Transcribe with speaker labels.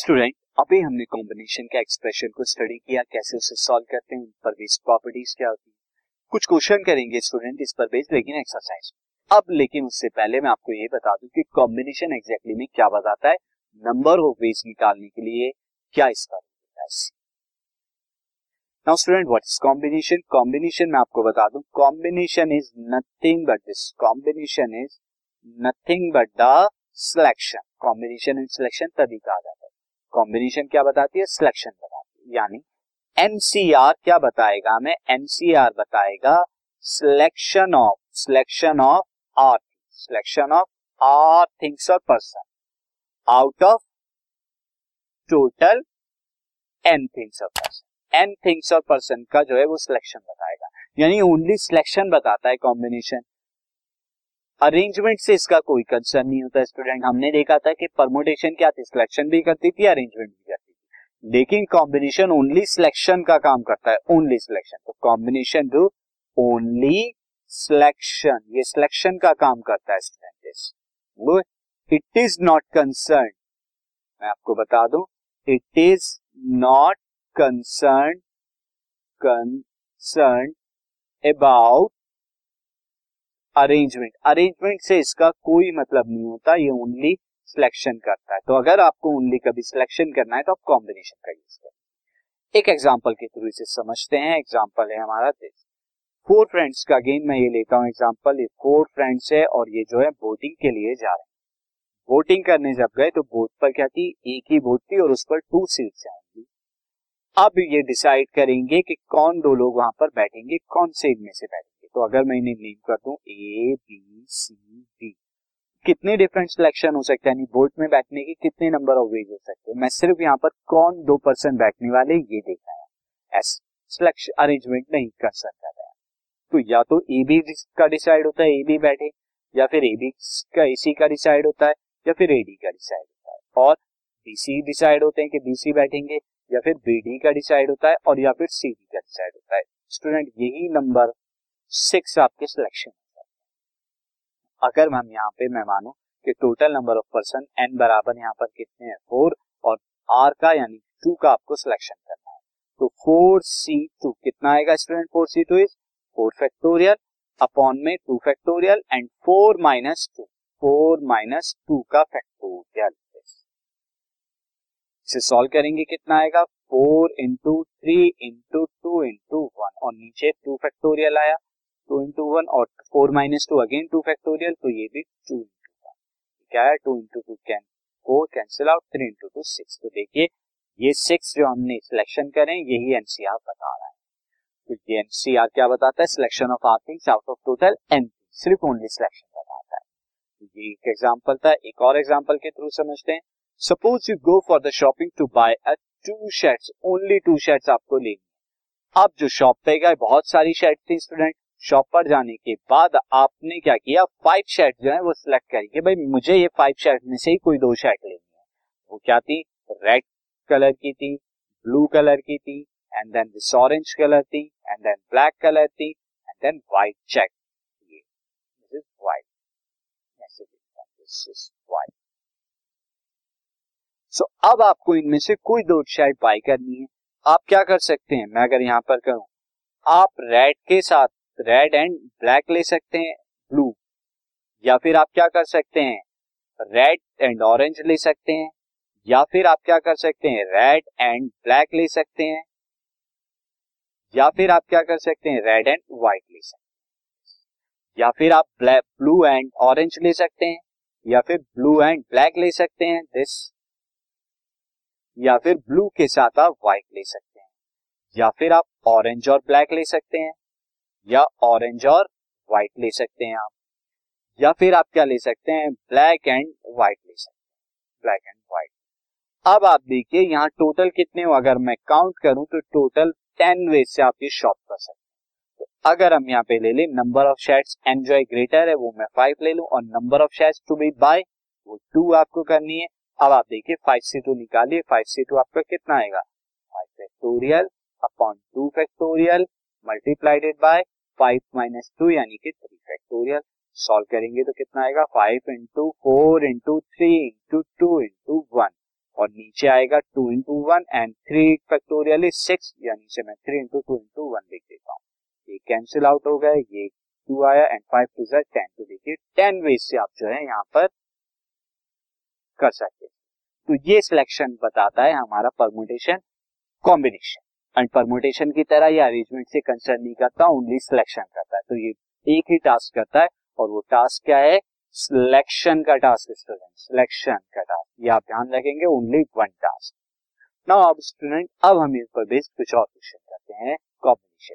Speaker 1: Student अभी हमने combination के एक्सप्रेशन को स्टडी किया, कैसे उसे सॉल्व करते हैं पर बेस्ड प्रॉपर्टीज़ क्या होती है। कुछ क्वेश्चन करेंगे स्टूडेंट इस पर बेस्ड लेकिन एक्सरसाइज अब लेकिन उससे पहले मैं आपको ये बता दूँ कि कॉम्बिनेशन एग्जैक्टली में क्या बताता है। नंबर ऑफ़ वेज निकालने के लिए क्या इसका now student what is combination combination मैं आपको बता दूँ combination is nothing but this combination is nothing but the selection combination and selection तभी कहा जाता है। कॉम्बिनेशन क्या बताती है? सिलेक्शन बताती है। यानी एमसीआर क्या बताएगा हमें? एमसीआर बताएगा selection of selection of R selection of R things और person out of total N things और पर्सन एन थिंग्स और पर्सन का जो है वो सिलेक्शन बताएगा। यानी ओनली सिलेक्शन बताता है कॉम्बिनेशन अरेंजमेंट से इसका कोई कंसर्न नहीं होता स्टूडेंट हमने देखा था कि परमोटेशन क्या थी? सिलेक्शन भी करती थी अरेंजमेंट भी करती थी। लेकिन कॉम्बिनेशन ओनली सिलेक्शन का काम करता है ओनली सिलेक्शन तो कॉम्बिनेशन टू ओनली सिलेक्शन ये सिलेक्शन का काम करता है student it is not concern मैं आपको बता दूँ it is not concern concern about arrangement arrangement से इसका कोई मतलब नहीं होता, ये ओनली सिलेक्शन करता है। तो अगर आपको ओनली कभी सिलेक्शन करना है तो आप कॉम्बिनेशन का यूज़ करें। एक एग्ज़ाम्पल के थ्रू इसे समझते हैं। एग्ज़ाम्पल है हमारा दिस फोर फ्रेंड्स का अगेन मैं ये लेता हूँ एग्ज़ाम्पल ये फोर फ्रेंड्स है और ये जो है बोटिंग के लिए जा रहे हैं। बोटिंग करने जब गए तो बोट पर क्या थी? एक ही बोट थी और उस पर टू सीट्स आएँगी। अब ये डिसाइड करेंगे कि कौन दो लोग वहाँ पर बैठेंगे, कौन से इनमें से बैठेंगे। तो अगर मैं इन्हें नेम कर दूँ ए बी सी डी कितने डिफरेंट सिलेक्शन हो सकते हैं? बोर्ड में बैठने के कितने नंबर ऑफ़ वेज हो सकते हैं? मैं सिर्फ़ यहाँ पर कौन दो पर्सन बैठने वाले ये देखा है। एस सिलेक्शन अरेंजमेंट नहीं कर सकता है तो या तो ए बी का डिसाइड होता है ए बी बैठे, या फिर ए बी का ए सी का डिसाइड होता है, या फिर ए डी का डिसाइड होता है। और बी सी डिसाइड होते हैं कि बी सी बैठेंगे, या फिर बी डी का डिसाइड होता है, और या फिर सी डी का डिसाइड होता है। स्टूडेंट यही नंबर सिक्स आपके सिलेक्शन अगर हम यहाँ पे मैं मानू कि total number of person N बराबर यहाँ पर कितने हैं? फोर और आर का यानी टू का आपको सिलेक्शन करना है। तो फोर सी टू कितना आएगा student four C two is four factorial upon में two factorial and four minus two four minus two का फैक्टोरियल इसे सॉल्व करेंगे कितना आएगा? Four into three into two into one और नीचे टू फैक्टोरियल आया। टू इंटू वन और four minus two again two factorial तो ये भी टू इंटू वन क्या है? Two into two can four cancel out three into two six तो देखिए, ये सिक्स जो हमने सिलेक्शन करें, यही एनसीआर बता रहा है। तो ये एनसीआर क्या बताता है? Selection of R things out of total N सिर्फ़ ओनली सिलेक्शन बताता है। तो ये एक एग्जांपल था, एक और एग्जांपल के थ्रू समझते हैं। Suppose you go for the shopping to buy a two shirts only two shirts आपको लेनी अब जो शॉप पे गए, बहुत सारी शर्ट थी स्टूडेंट शॉप पर जाने के बाद आपने क्या किया? फाइव शर्ट जो है वो सिलेक्ट करी कि भाई मुझे ये फाइव शर्ट में से ही कोई दो शर्ट लेनी है। वो क्या थी? रेड कलर की थी ब्लू कलर की थी and then this orange colour थी एंड देन ब्लैक कलर थी and then white check this is white this is white so अब आपको इनमें से कोई दो शर्ट बाई करनी है। आप क्या कर सकते हैं? मैं अगर यहाँ पर करूँ, आप रेड के साथ रेड एंड ब्लैक ले सकते हैं ब्लू या फिर आप क्या कर सकते हैं रेड एंड ऑरेंज ले सकते हैं, या फिर आप क्या कर सकते हैं रेड एंड ब्लैक ले सकते हैं, या फिर आप क्या कर सकते हैं रेड एंड व्हाइट ले सकते हैं. या फिर आप ब्लैक ब्लू एंड ऑरेंज ले सकते हैं, या फिर ब्लू एंड ब्लैक ले सकते हैं दिस या फिर ब्लू के साथ आप व्हाइट ले सकते हैं, या फिर आप ऑरेंज और ब्लैक ले सकते हैं. या ऑरेंज और व्हाइट ले सकते हैं आप। या फिर आप क्या ले सकते हैं? ब्लैक एंड व्हाइट ले सकते हैं। ब्लैक एंड व्हाइट अब आप देखिए यहाँ टोटल कितने हो? अगर मैं काउंट करूँ तो टोटल टेन वे से आप ये शॉप कर सकते हैं। तो अगर हम यहाँ पे ले लें number of shades enjoy greater है, वो मैं फाइव ले लूँ और number of shades to be by वो टू आपको करनी है। अब आप देखिए फाइव सी टू निकालिए फाइव सी टू आपका कितना आएगा? Five factorial upon two factorial multiplied by five minus two यानी कि थ्री फैक्टोरियल सॉल्व करेंगे तो कितना आएगा? Five into four into three into two into one और नीचे आएगा two into one and three factorial is six या नीचे मैं three into two into one लिख देता हूँ। ये कैंसिल आउट हो गया, ये टू आया एंड फाइव टू जै टेन तो देखिए टेन वेज से आप जो है यहाँ पर कर सकते तो ये सिलेक्शन बताता है हमारा परमुटेशन कॉम्बिनेशन एंड परमोटेशन की तरह ये अरेंजमेंट से कंसर्न नहीं करता ओनली सिलेक्शन करता है। तो ये एक ही टास्क करता है, और वो टास्क क्या है? सिलेक्शन का टास्क स्टूडेंट सिलेक्शन का टास्क ये आप ध्यान रखेंगे ओनली वन टास्क नाउ अब स्टूडेंट अब हम इस पर बेस्ड कुछ और क्वेश्चन करते हैं combination